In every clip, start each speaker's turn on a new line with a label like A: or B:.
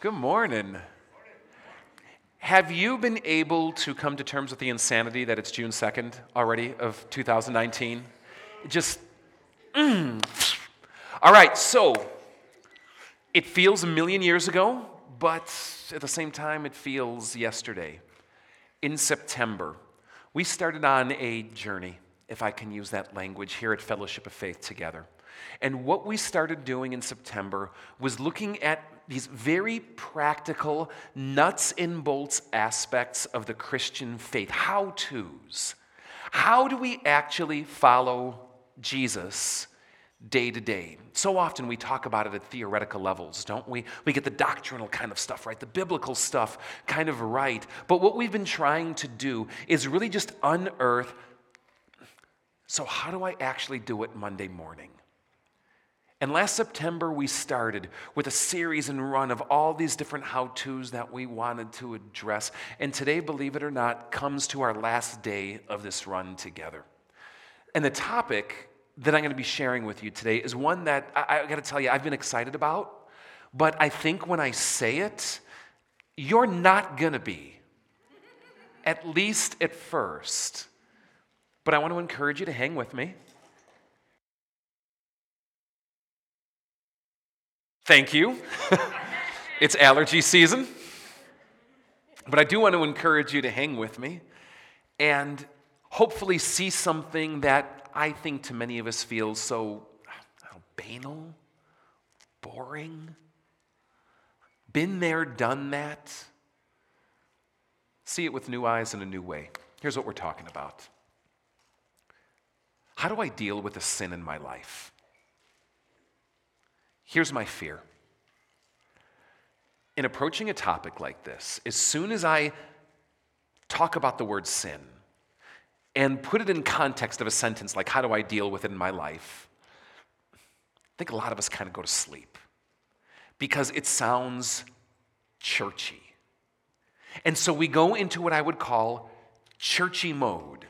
A: Good morning. Have you been able to come to terms with the insanity that it's June 2nd already of 2019? Just, mm. All right, so it feels a million years ago, but at the same time, it feels yesterday. In September, we started on a journey, if I can use that language, here at Fellowship of Faith together. And what we started doing in September was looking at these very practical, nuts and bolts aspects of the Christian faith, how to's. How do we actually follow Jesus day to day? So often we talk about it at theoretical levels, don't we? We get the doctrinal kind of stuff right, the biblical stuff kind of right. But what we've been trying to do is really just unearth so, how do I actually do it Monday morning? And last September, we started with a series and run of all these different how to's that we wanted to address. And today, believe it or not, comes to our last day of this run together. And the topic that I'm going to be sharing with you today is one that I, I got to tell you, I've been excited about. But I think when I say it, you're not going to be, at least at first. But I want to encourage you to hang with me. Thank you. it's allergy season. But I do want to encourage you to hang with me and hopefully see something that I think to many of us feels so know, banal, boring. Been there, done that. See it with new eyes in a new way. Here's what we're talking about How do I deal with a sin in my life? Here's my fear. In approaching a topic like this, as soon as I talk about the word sin and put it in context of a sentence like, how do I deal with it in my life? I think a lot of us kind of go to sleep because it sounds churchy. And so we go into what I would call churchy mode.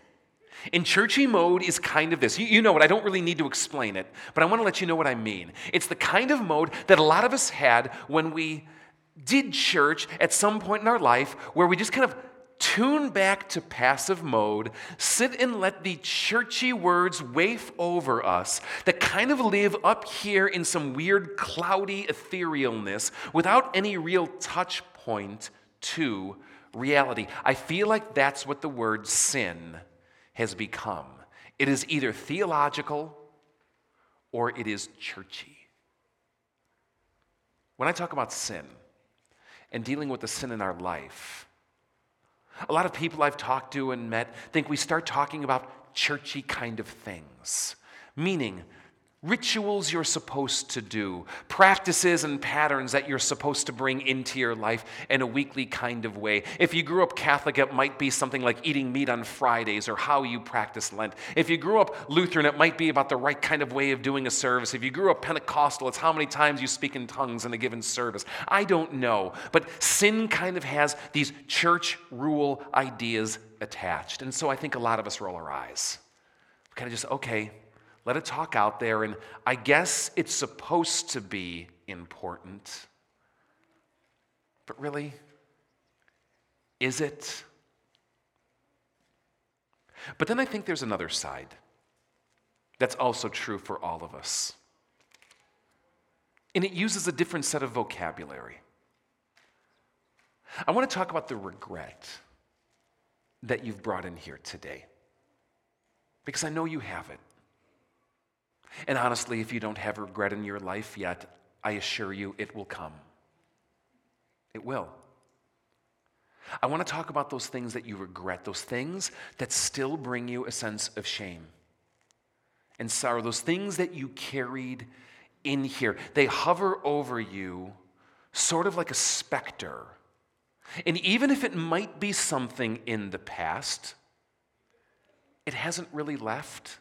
A: In churchy mode is kind of this. You, you know what, I don't really need to explain it, but I want to let you know what I mean. It's the kind of mode that a lot of us had when we did church at some point in our life where we just kind of tune back to passive mode, sit and let the churchy words waft over us that kind of live up here in some weird, cloudy etherealness without any real touch point to reality. I feel like that's what the word sin has become. It is either theological or it is churchy. When I talk about sin and dealing with the sin in our life, a lot of people I've talked to and met think we start talking about churchy kind of things, meaning rituals you're supposed to do, practices and patterns that you're supposed to bring into your life in a weekly kind of way. If you grew up Catholic, it might be something like eating meat on Fridays or how you practice Lent. If you grew up Lutheran, it might be about the right kind of way of doing a service. If you grew up Pentecostal, it's how many times you speak in tongues in a given service. I don't know. But sin kind of has these church rule ideas attached. And so I think a lot of us roll our eyes. Kind of just, okay, let it talk out there, and I guess it's supposed to be important. But really, is it? But then I think there's another side that's also true for all of us. And it uses a different set of vocabulary. I want to talk about the regret that you've brought in here today. Because I know you have it. And honestly, if you don't have regret in your life yet, I assure you it will come. It will. I want to talk about those things that you regret, those things that still bring you a sense of shame and sorrow, those things that you carried in here. They hover over you sort of like a specter. And even if it might be something in the past, it hasn't really left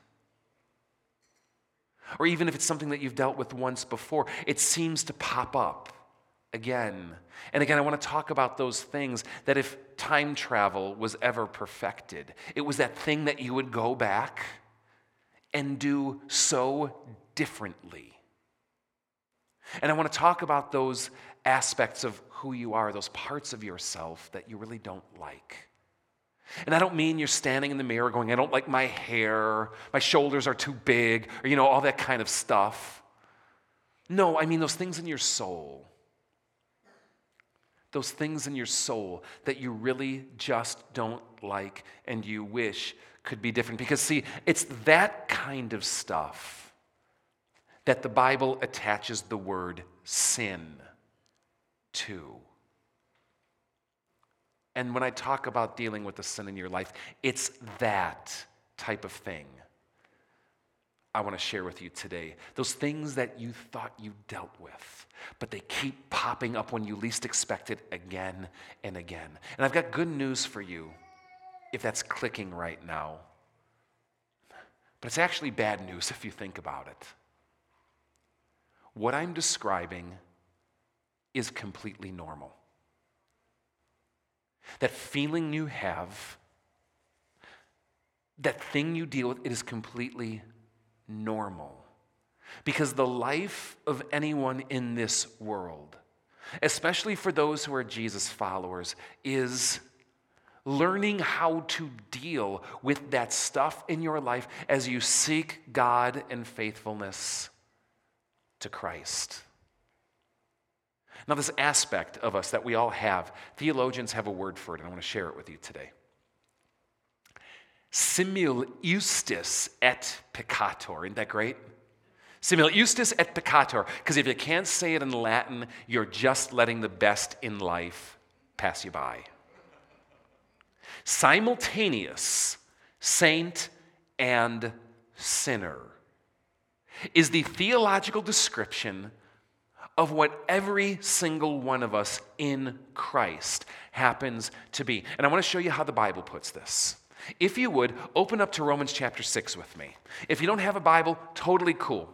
A: or even if it's something that you've dealt with once before, it seems to pop up again. And again, I want to talk about those things that if time travel was ever perfected, it was that thing that you would go back and do so differently. And I want to talk about those aspects of who you are, those parts of yourself that you really don't like. And I don't mean you're standing in the mirror going, I don't like my hair, my shoulders are too big, or, you know, all that kind of stuff. No, I mean those things in your soul. Those things in your soul that you really just don't like and you wish could be different. Because, see, it's that kind of stuff that the Bible attaches the word sin to. And when I talk about dealing with the sin in your life, it's that type of thing I want to share with you today. Those things that you thought you dealt with, but they keep popping up when you least expect it again and again. And I've got good news for you if that's clicking right now. But it's actually bad news if you think about it. What I'm describing is completely normal. That feeling you have, that thing you deal with, it is completely normal. Because the life of anyone in this world, especially for those who are Jesus followers, is learning how to deal with that stuff in your life as you seek God and faithfulness to Christ. Now, this aspect of us that we all have, theologians have a word for it, and I want to share it with you today. Simul justus et peccator. Isn't that great? Simul justus et peccator. Because if you can't say it in Latin, you're just letting the best in life pass you by. Simultaneous saint and sinner is the theological description of what every single one of us in Christ happens to be. And I want to show you how the Bible puts this. If you would, open up to Romans chapter 6 with me. If you don't have a Bible, totally cool.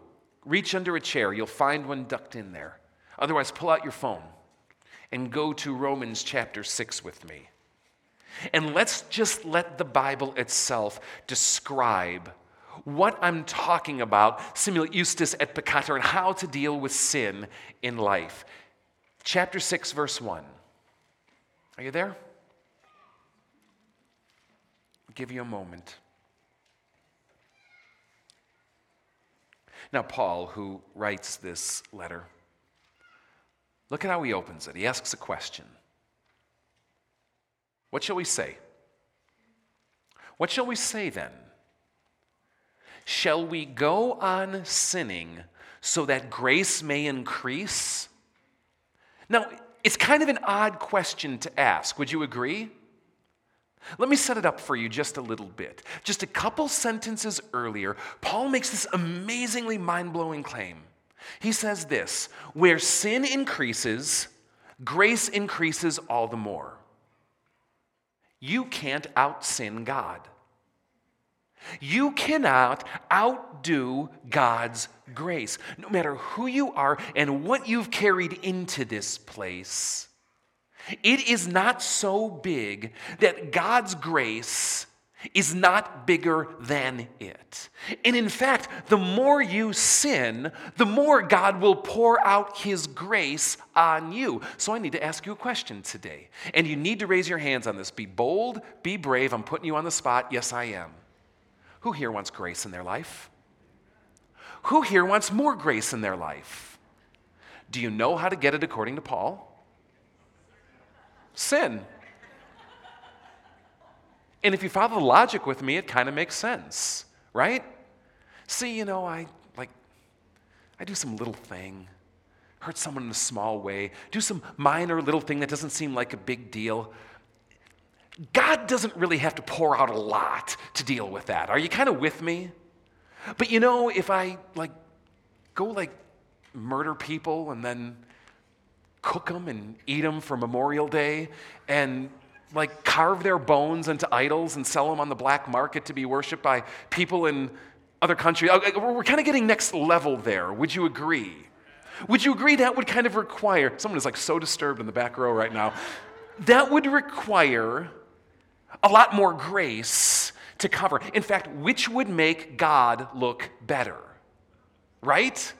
A: Reach under a chair, you'll find one ducked in there. Otherwise, pull out your phone and go to Romans chapter 6 with me. And let's just let the Bible itself describe what I'm talking about, simul justus et peccator, and how to deal with sin in life. Chapter 6, verse 1. Are you there? I'll give you a moment. Now, Paul, who writes this letter, look at how he opens it. He asks a question What shall we say? What shall we say then? Shall we go on sinning so that grace may increase? Now, it's kind of an odd question to ask. Would you agree? Let me set it up for you just a little bit. Just a couple sentences earlier, Paul makes this amazingly mind blowing claim. He says this where sin increases, grace increases all the more. You can't out sin God. You cannot outdo God's grace. No matter who you are and what you've carried into this place, it is not so big that God's grace is not bigger than it. And in fact, the more you sin, the more God will pour out His grace on you. So I need to ask you a question today. And you need to raise your hands on this. Be bold, be brave. I'm putting you on the spot. Yes, I am. Who here wants grace in their life? Who here wants more grace in their life? Do you know how to get it according to Paul? Sin. And if you follow the logic with me, it kind of makes sense, right? See, you know, I like I do some little thing, hurt someone in a small way, do some minor little thing that doesn't seem like a big deal. God doesn't really have to pour out a lot to deal with that. Are you kind of with me? But you know, if I like go like murder people and then cook them and eat them for Memorial Day and like carve their bones into idols and sell them on the black market to be worshiped by people in other countries. Uh, uh, we're kind of getting next level there. Would you agree? Would you agree that would kind of require, someone is like so disturbed in the back row right now, that would require a lot more grace to cover. In fact, which would make God look better? Right?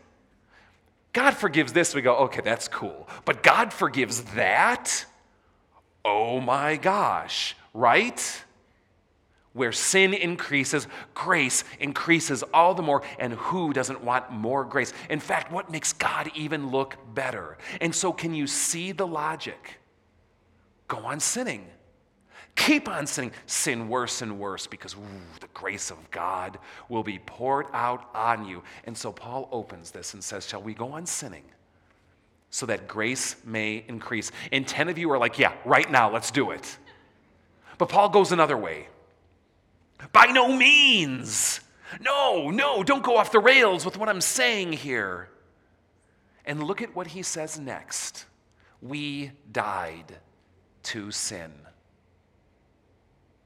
A: God forgives this. We go, okay, that's cool. But God forgives that? Oh my gosh, right? Where sin increases, grace increases all the more. And who doesn't want more grace? In fact, what makes God even look better? And so, can you see the logic? Go on sinning. Keep on sinning. Sin worse and worse because ooh, the grace of God will be poured out on you. And so Paul opens this and says, Shall we go on sinning so that grace may increase? And 10 of you are like, Yeah, right now, let's do it. But Paul goes another way. By no means. No, no, don't go off the rails with what I'm saying here. And look at what he says next. We died to sin.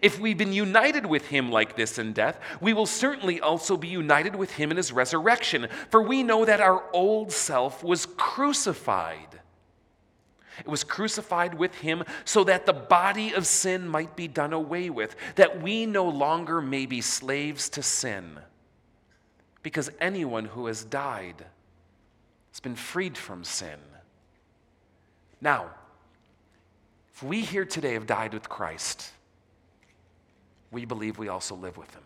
A: If we've been united with him like this in death, we will certainly also be united with him in his resurrection, for we know that our old self was crucified. It was crucified with him so that the body of sin might be done away with, that we no longer may be slaves to sin. Because anyone who has died has been freed from sin. Now, if we here today have died with Christ, we believe we also live with him.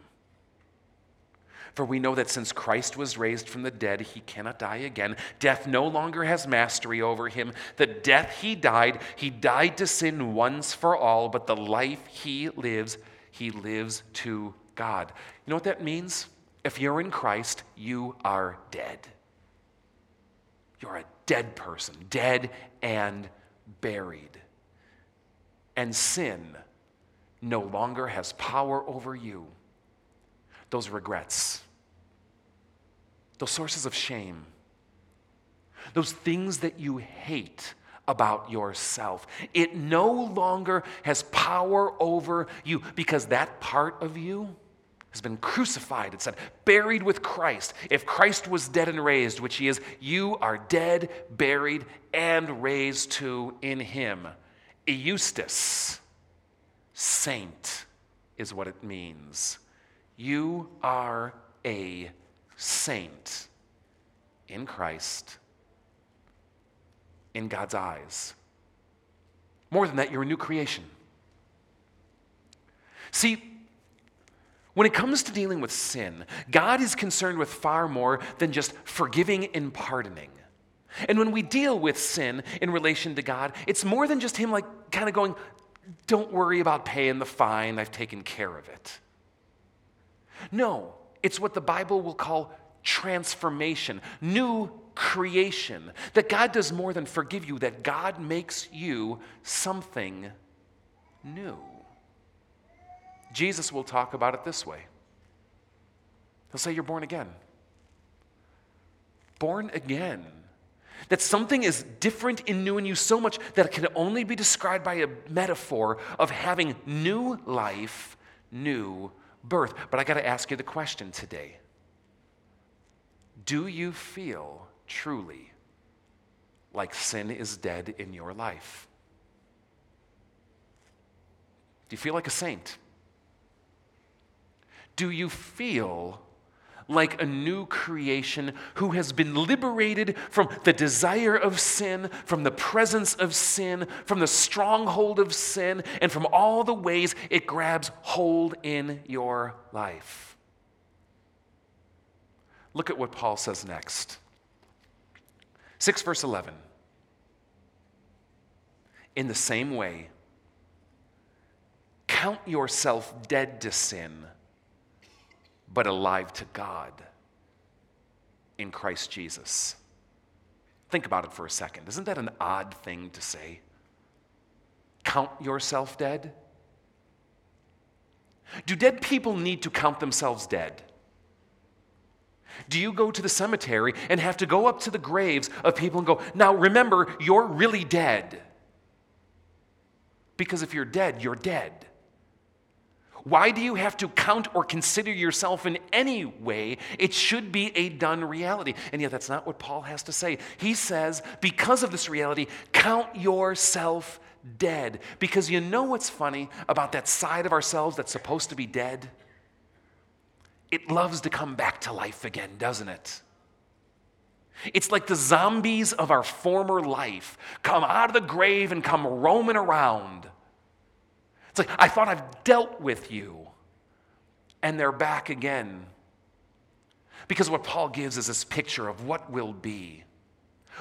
A: For we know that since Christ was raised from the dead, he cannot die again. Death no longer has mastery over him. The death he died, he died to sin once for all, but the life he lives, he lives to God. You know what that means? If you're in Christ, you are dead. You're a dead person, dead and buried. And sin no longer has power over you. Those regrets, those sources of shame, those things that you hate about yourself. It no longer has power over you because that part of you has been crucified, it said, buried with Christ. If Christ was dead and raised, which he is, you are dead, buried, and raised to in him. Justus Saint is what it means. You are a saint in Christ, in God's eyes. More than that, you're a new creation. See, when it comes to dealing with sin, God is concerned with far more than just forgiving and pardoning. And when we deal with sin in relation to God, it's more than just Him, like, kind of going, don't worry about paying the fine, I've taken care of it. No, it's what the Bible will call transformation, new creation. That God does more than forgive you, that God makes you something new. Jesus will talk about it this way He'll say, You're born again. Born again that something is different and new in you so much that it can only be described by a metaphor of having new life, new birth. But I got to ask you the question today Do you feel truly like sin is dead in your life? Do you feel like a saint? Do you feel like a new creation who has been liberated from the desire of sin, from the presence of sin, from the stronghold of sin, and from all the ways it grabs hold in your life. Look at what Paul says next. 6 verse 11. In the same way, count yourself dead to sin but alive to God in Christ Jesus. Think about it for a second. Isn't that an odd thing to say? Count yourself dead? Do dead people need to count themselves dead? Do you go to the cemetery and have to go up to the graves of people and go, now remember, you're really dead? Because if you're dead, you're dead. Why do you have to count or consider yourself in any way? It should be a done reality. And yet, that's not what Paul has to say. He says, because of this reality, count yourself dead. Because you know what's funny about that side of ourselves that's supposed to be dead? It loves to come back to life again, doesn't it? It's like the zombies of our former life come out of the grave and come roaming around. It's like, I thought I've dealt with you. And they're back again. Because what Paul gives is this picture of what will be.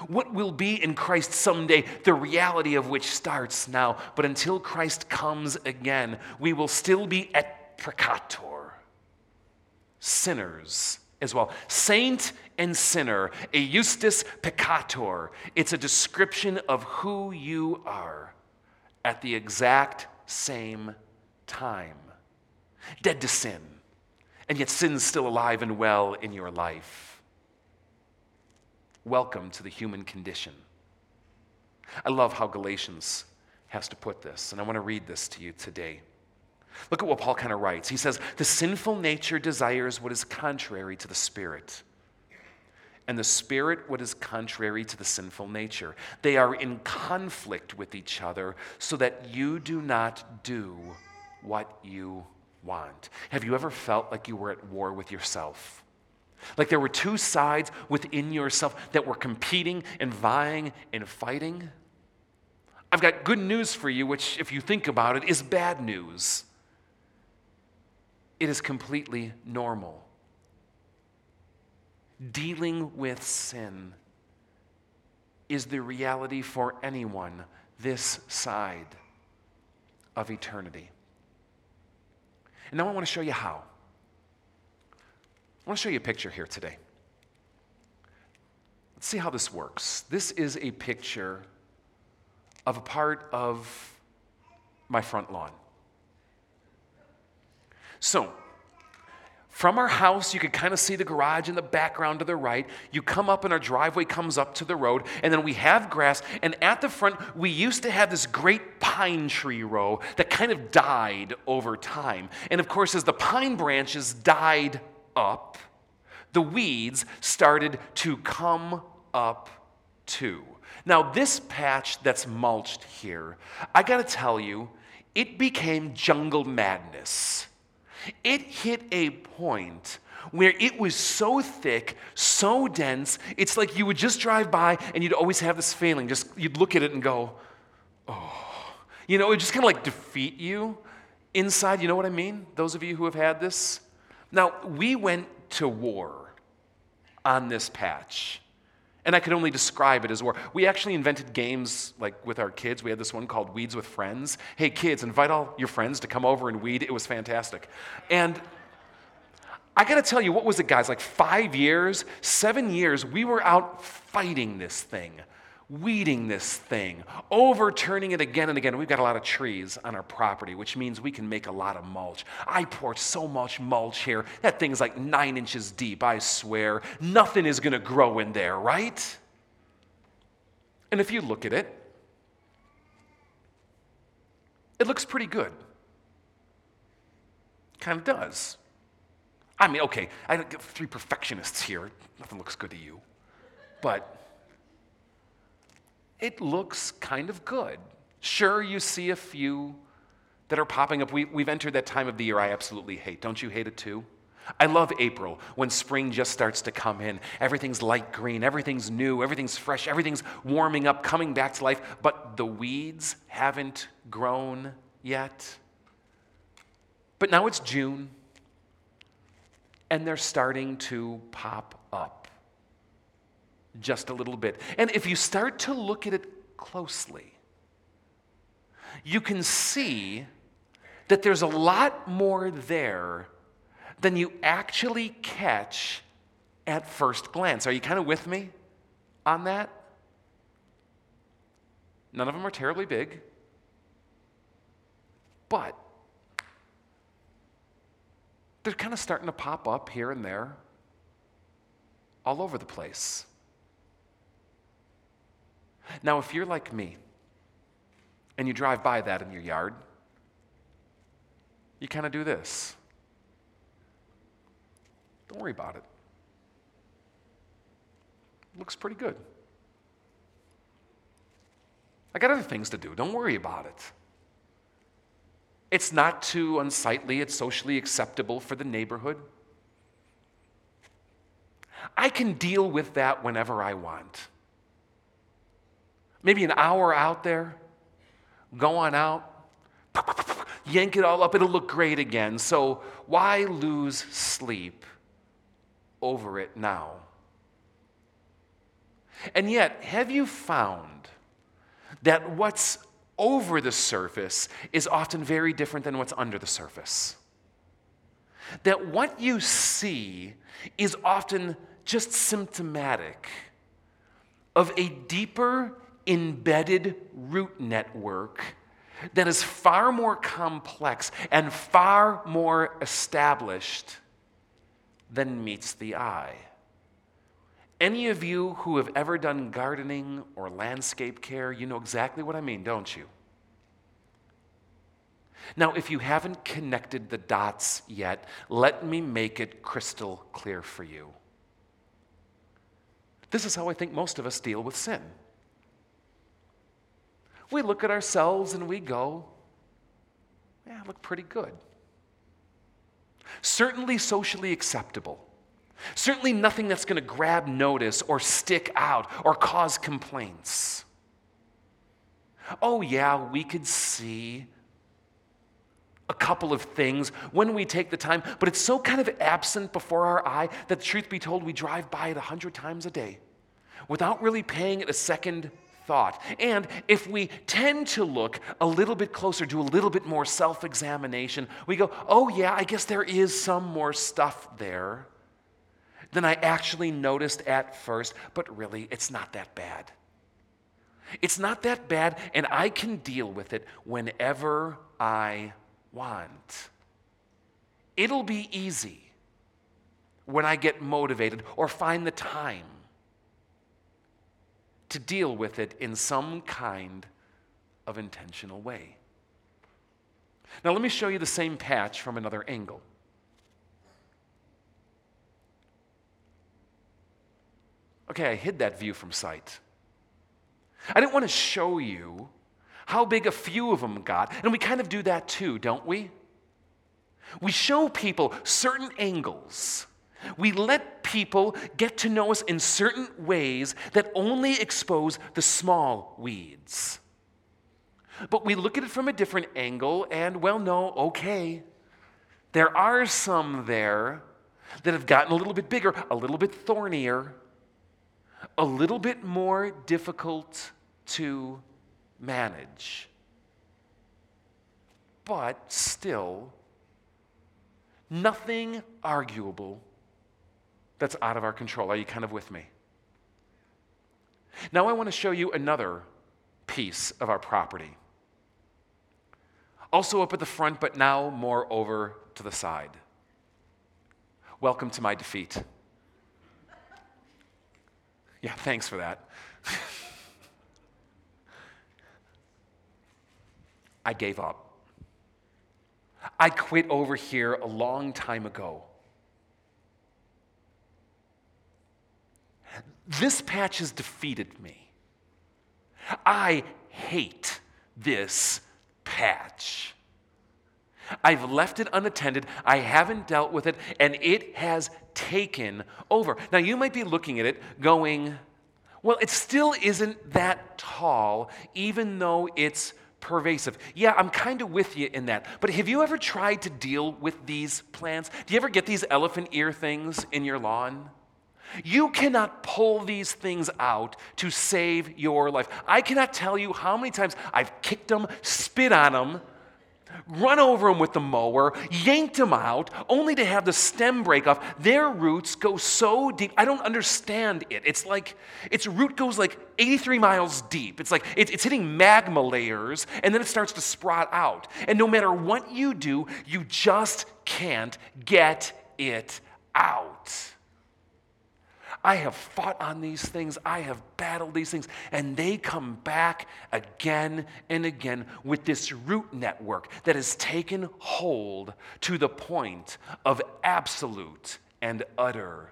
A: What will be in Christ someday, the reality of which starts now. But until Christ comes again, we will still be et peccator, sinners as well. Saint and sinner, a justus peccator. It's a description of who you are at the exact same time. Dead to sin, and yet sin's still alive and well in your life. Welcome to the human condition. I love how Galatians has to put this, and I want to read this to you today. Look at what Paul kind of writes. He says, The sinful nature desires what is contrary to the Spirit and the spirit what is contrary to the sinful nature. They are in conflict with each other so that you do not do what you want. Have you ever felt like you were at war with yourself? Like there were two sides within yourself that were competing and vying and fighting? I've got good news for you, which, if you think about it, is bad news. It is completely normal dealing with sin is the reality for anyone this side of eternity. And now I want to show you how. I want to show you a picture here today. Let's see how this works. This is a picture of a part of my front lawn. So, from our house, you could kind of see the garage in the background to the right. You come up, and our driveway comes up to the road, and then we have grass. And at the front, we used to have this great pine tree row that kind of died over time. And of course, as the pine branches died up, the weeds started to come up too. Now, this patch that's mulched here, I gotta tell you, it became jungle madness it hit a point where it was so thick, so dense, it's like you would just drive by and you'd always have this feeling. Just you'd look at it and go, oh. You know, it just kind of like defeat you inside. You know what I mean? Those of you who have had this. Now, we went to war on this patch. And I could only describe it as war. We actually invented games like with our kids. We had this one called Weeds with Friends. Hey, kids, invite all your friends to come over and weed. It was fantastic. And I got to tell you, what was it, guys? Like five years, seven years, we were out fighting this thing weeding this thing, overturning it again and again. We've got a lot of trees on our property, which means we can make a lot of mulch. I poured so much mulch here. That thing's like nine inches deep, I swear. Nothing is going to grow in there, right? And if you look at it, it looks pretty good. Kind of does. I mean, okay, I got three perfectionists here. Nothing looks good to you. But it looks kind of good. Sure, you see a few that are popping up. We, we've entered that time of the year I absolutely hate. Don't you hate it too? I love April when spring just starts to come in. Everything's light green, everything's new, everything's fresh, everything's warming up, coming back to life, but the weeds haven't grown yet. But now it's June, and they're starting to pop up just a little bit. And if you start to look at it closely, you can see that there's a lot more there than you actually catch at first glance. Are you kind of with me on that? None of them are terribly big, but they're kind of starting to pop up here and there all over the place. Now, if you're like me, and you drive by that in your yard, you kind of do this. Don't worry about it. Looks pretty good. I got other things to do. Don't worry about it. It's not too unsightly, it's socially acceptable for the neighborhood. I can deal with that whenever I want. Maybe an hour out there, go on out, yank it all up, it'll look great again. So why lose sleep over it now? And yet, have you found that what's over the surface is often very different than what's under the surface? That what you see is often just symptomatic of a deeper embedded root network that is far more complex and far more established than meets the eye. Any of you who have ever done gardening or landscape care, you know exactly what I mean, don't you? Now, if you haven't connected the dots yet, let me make it crystal clear for you. This is how I think most of us deal with sin. We look at ourselves and we go, yeah, I look pretty good. Certainly socially acceptable. Certainly nothing that's going to grab notice or stick out or cause complaints. Oh, yeah, we could see a couple of things when we take the time, but it's so kind of absent before our eye that, truth be told, we drive by it a hundred times a day without really paying it a second thought. And if we tend to look a little bit closer, do a little bit more self examination, we go, oh, yeah, I guess there is some more stuff there than I actually noticed at first, but really, it's not that bad. It's not that bad, and I can deal with it whenever I want. It'll be easy when I get motivated or find the time to deal with it in some kind of intentional way. Now, let me show you the same patch from another angle. Okay, I hid that view from sight. I didn't want to show you how big a few of them got. And we kind of do that too, don't we? We show people certain angles. We let people get to know us in certain ways that only expose the small weeds. But we look at it from a different angle, and well, no, okay. There are some there that have gotten a little bit bigger, a little bit thornier, a little bit more difficult to manage. But still, nothing arguable that's out of our control. Are you kind of with me? Now, I want to show you another piece of our property. Also up at the front, but now more over to the side. Welcome to my defeat. Yeah, thanks for that. I gave up. I quit over here a long time ago. This patch has defeated me. I hate this patch. I've left it unattended. I haven't dealt with it, and it has taken over. Now, you might be looking at it going, well, it still isn't that tall, even though it's pervasive. Yeah, I'm kind of with you in that. But have you ever tried to deal with these plants? Do you ever get these elephant ear things in your lawn? You cannot pull these things out to save your life. I cannot tell you how many times I've kicked them, spit on them, run over them with the mower, yanked them out, only to have the stem break off. Their roots go so deep. I don't understand it. It's like its root goes like 83 miles deep. It's like it's hitting magma layers, and then it starts to sprout out. And no matter what you do, you just can't get it out. I have fought on these things. I have battled these things. And they come back again and again with this root network that has taken hold to the point of absolute and utter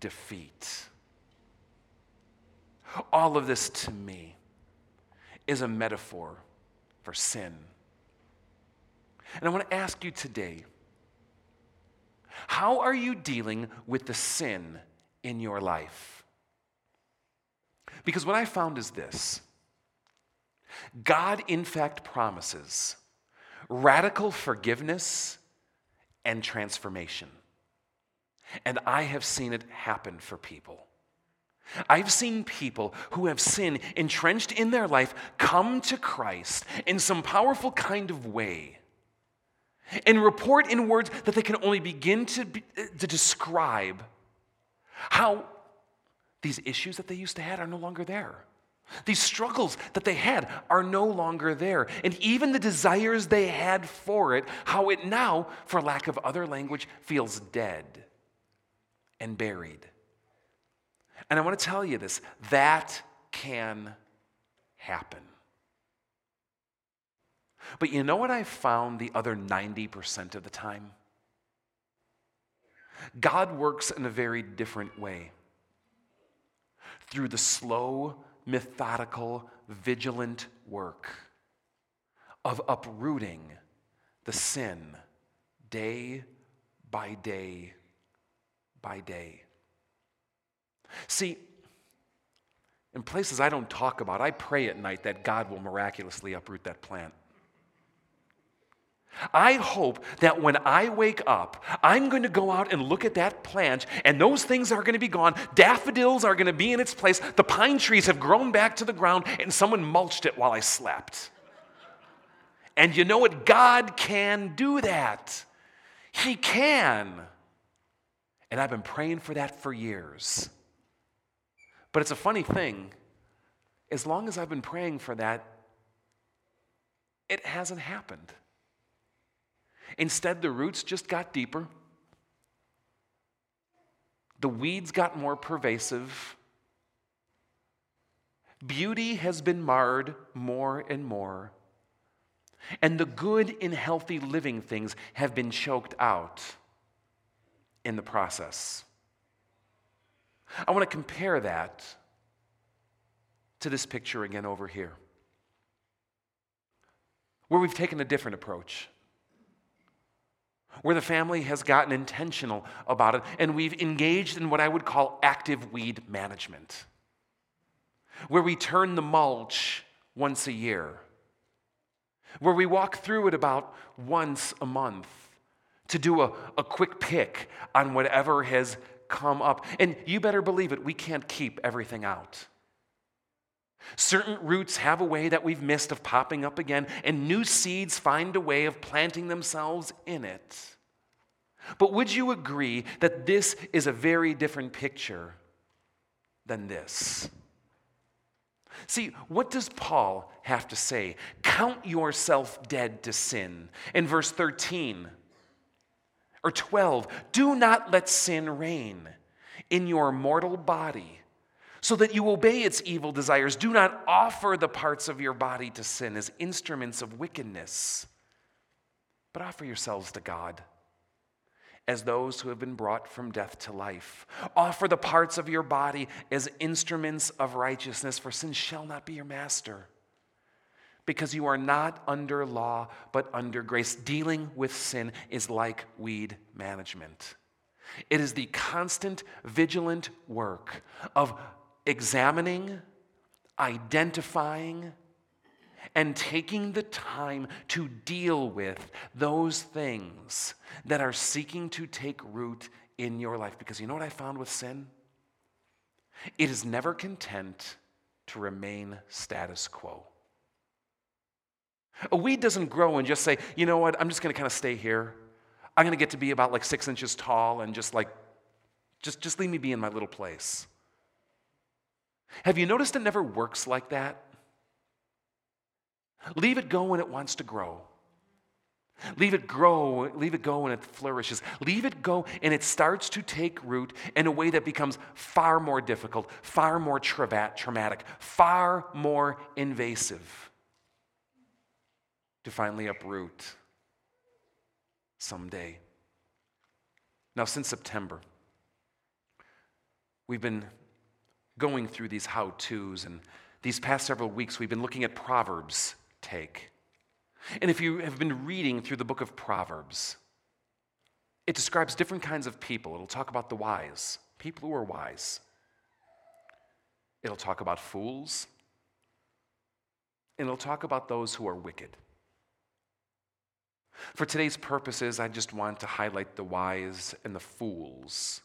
A: defeat. All of this to me is a metaphor for sin. And I want to ask you today how are you dealing with the sin in your life? Because what I found is this God, in fact, promises radical forgiveness and transformation. And I have seen it happen for people. I've seen people who have sin entrenched in their life come to Christ in some powerful kind of way and report in words that they can only begin to, be, to describe how these issues that they used to have are no longer there. These struggles that they had are no longer there. And even the desires they had for it, how it now, for lack of other language, feels dead and buried. And I want to tell you this that can happen. But you know what I found the other 90% of the time? God works in a very different way. Through the slow, methodical, vigilant work of uprooting the sin day by day by day. See, in places I don't talk about, I pray at night that God will miraculously uproot that plant. I hope that when I wake up, I'm going to go out and look at that plant, and those things are going to be gone. Daffodils are going to be in its place. The pine trees have grown back to the ground, and someone mulched it while I slept. And you know what? God can do that. He can. And I've been praying for that for years. But it's a funny thing. As long as I've been praying for that, it hasn't happened. Instead, the roots just got deeper. The weeds got more pervasive. Beauty has been marred more and more. And the good and healthy living things have been choked out in the process. I want to compare that to this picture again over here, where we've taken a different approach where the family has gotten intentional about it, and we've engaged in what I would call active weed management, where we turn the mulch once a year, where we walk through it about once a month to do a, a quick pick on whatever has come up. And you better believe it, we can't keep everything out. Certain roots have a way that we've missed of popping up again, and new seeds find a way of planting themselves in it. But would you agree that this is a very different picture than this? See, what does Paul have to say? Count yourself dead to sin. In verse 13 or 12, do not let sin reign in your mortal body so that you obey its evil desires. Do not offer the parts of your body to sin as instruments of wickedness, but offer yourselves to God as those who have been brought from death to life. Offer the parts of your body as instruments of righteousness, for sin shall not be your master. Because you are not under law, but under grace. Dealing with sin is like weed management. It is the constant, vigilant work of examining, identifying, and taking the time to deal with those things that are seeking to take root in your life. Because you know what I found with sin? It is never content to remain status quo. A weed doesn't grow and just say, you know what, I'm just going to kind of stay here. I'm going to get to be about like six inches tall and just like, just, just leave me be in my little place. Have you noticed it never works like that? Leave it go when it wants to grow. Leave it grow, leave it go and it flourishes. Leave it go and it starts to take root in a way that becomes far more difficult, far more traumatic, far more invasive to finally uproot someday. Now, since September, we've been going through these how to's, and these past several weeks, we've been looking at Proverbs take. And if you have been reading through the book of Proverbs, it describes different kinds of people. It'll talk about the wise, people who are wise. It'll talk about fools. And it'll talk about those who are wicked. For today's purposes, I just want to highlight the wise and the fools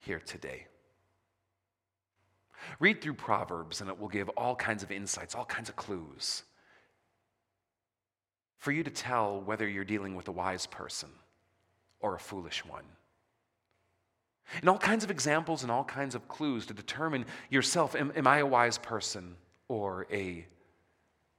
A: here today. Read through Proverbs, and it will give all kinds of insights, all kinds of clues for you to tell whether you're dealing with a wise person or a foolish one. And all kinds of examples and all kinds of clues to determine yourself am, am I a wise person or a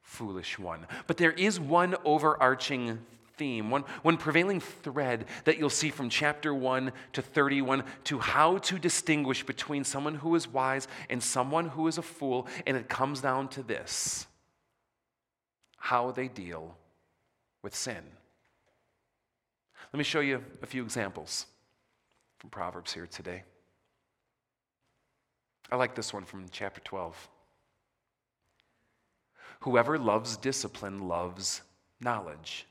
A: foolish one? But there is one overarching theme, one, one prevailing thread that you'll see from chapter 1 to 31 to how to distinguish between someone who is wise and someone who is a fool. And it comes down to this how they deal with sin. Let me show you a few examples from Proverbs here today. I like this one from chapter 12. Whoever loves discipline loves knowledge.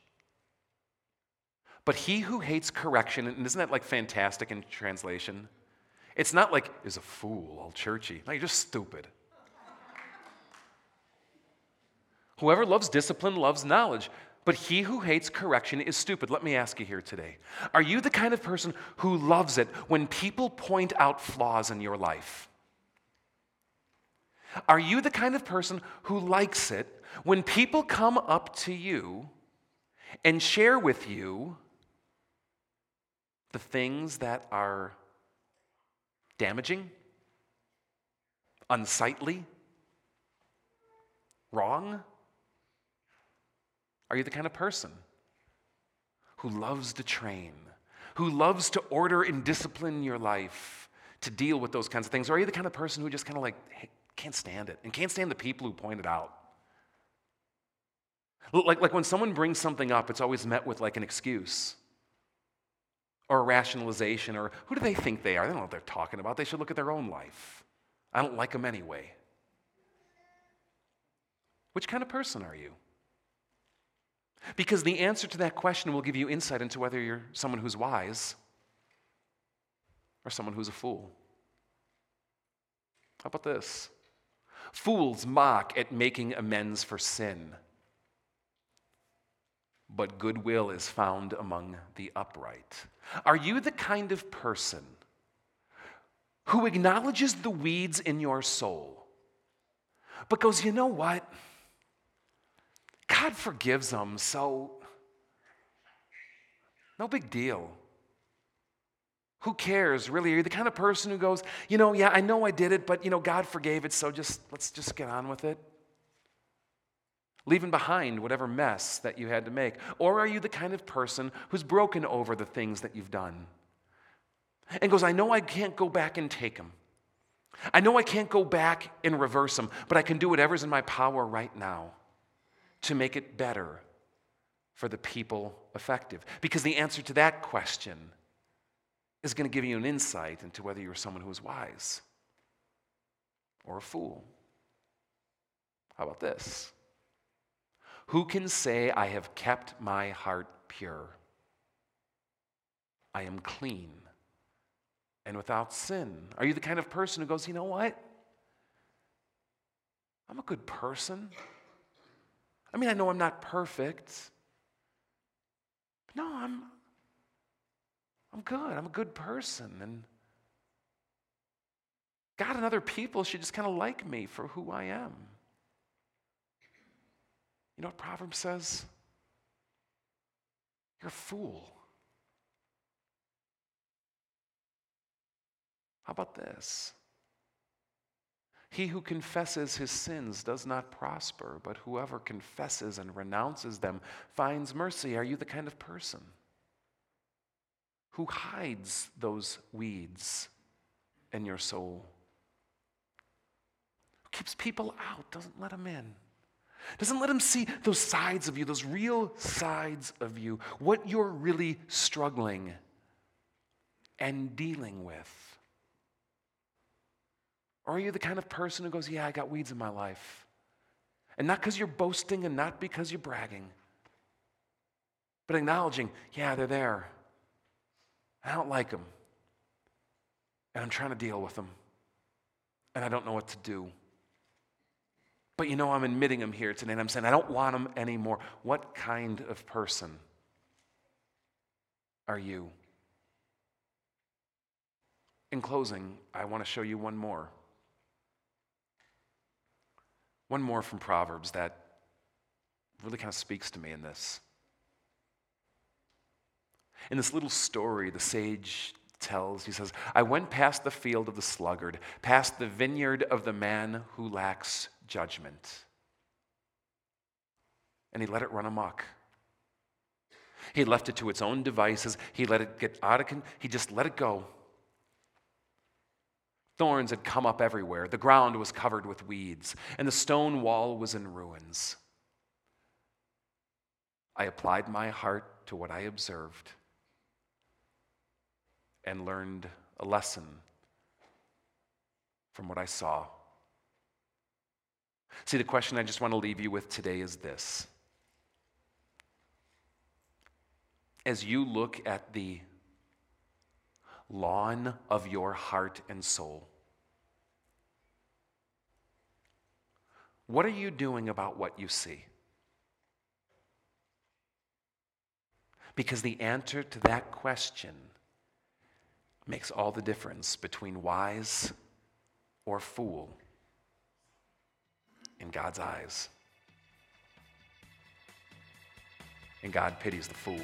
A: But he who hates correction, and isn't that like fantastic in translation? It's not like is a fool, all churchy. No, you're just stupid. Whoever loves discipline loves knowledge. But he who hates correction is stupid. Let me ask you here today Are you the kind of person who loves it when people point out flaws in your life? Are you the kind of person who likes it when people come up to you and share with you the things that are damaging, unsightly, wrong? Are you the kind of person who loves to train, who loves to order and discipline your life to deal with those kinds of things? Or are you the kind of person who just kind of like hey, can't stand it and can't stand the people who point it out? Like, like when someone brings something up, it's always met with like an excuse or rationalization or who do they think they are? They don't know what they're talking about. They should look at their own life. I don't like them anyway. Which kind of person are you? Because the answer to that question will give you insight into whether you're someone who's wise or someone who's a fool. How about this? Fools mock at making amends for sin, but goodwill is found among the upright. Are you the kind of person who acknowledges the weeds in your soul, but goes, you know what? God forgives them, so no big deal. Who cares, really? Are you the kind of person who goes, you know, yeah, I know I did it, but, you know, God forgave it, so just let's just get on with it? Leaving behind whatever mess that you had to make. Or are you the kind of person who's broken over the things that you've done and goes, I know I can't go back and take them. I know I can't go back and reverse them, but I can do whatever's in my power right now to make it better for the people effective? Because the answer to that question is going to give you an insight into whether you're someone who is wise or a fool. How about this? Who can say, I have kept my heart pure? I am clean and without sin. Are you the kind of person who goes, you know what? I'm a good person. I mean, I know I'm not perfect. no, I'm, I'm good. I'm a good person. And God and other people should just kind of like me for who I am. You know what Proverbs says? You're a fool. How about this? He who confesses his sins does not prosper, but whoever confesses and renounces them finds mercy. Are you the kind of person who hides those weeds in your soul? Who keeps people out, doesn't let them in? Doesn't let them see those sides of you, those real sides of you, what you're really struggling and dealing with. Or are you the kind of person who goes, Yeah, I got weeds in my life? And not because you're boasting and not because you're bragging, but acknowledging, Yeah, they're there. I don't like them. And I'm trying to deal with them. And I don't know what to do. But you know, I'm admitting them here today, and I'm saying I don't want them anymore. What kind of person are you? In closing, I want to show you one more. One more from Proverbs that really kind of speaks to me in this. In this little story, the sage tells, he says, I went past the field of the sluggard, past the vineyard of the man who lacks judgment. And he let it run amok. He left it to its own devices. He let it get out of control. He just let it go. Thorns had come up everywhere. The ground was covered with weeds, and the stone wall was in ruins. I applied my heart to what I observed and learned a lesson from what I saw. See, the question I just want to leave you with today is this. As you look at the lawn of your heart and soul, What are you doing about what you see? Because the answer to that question makes all the difference between wise or fool in God's eyes. And God pities the fool.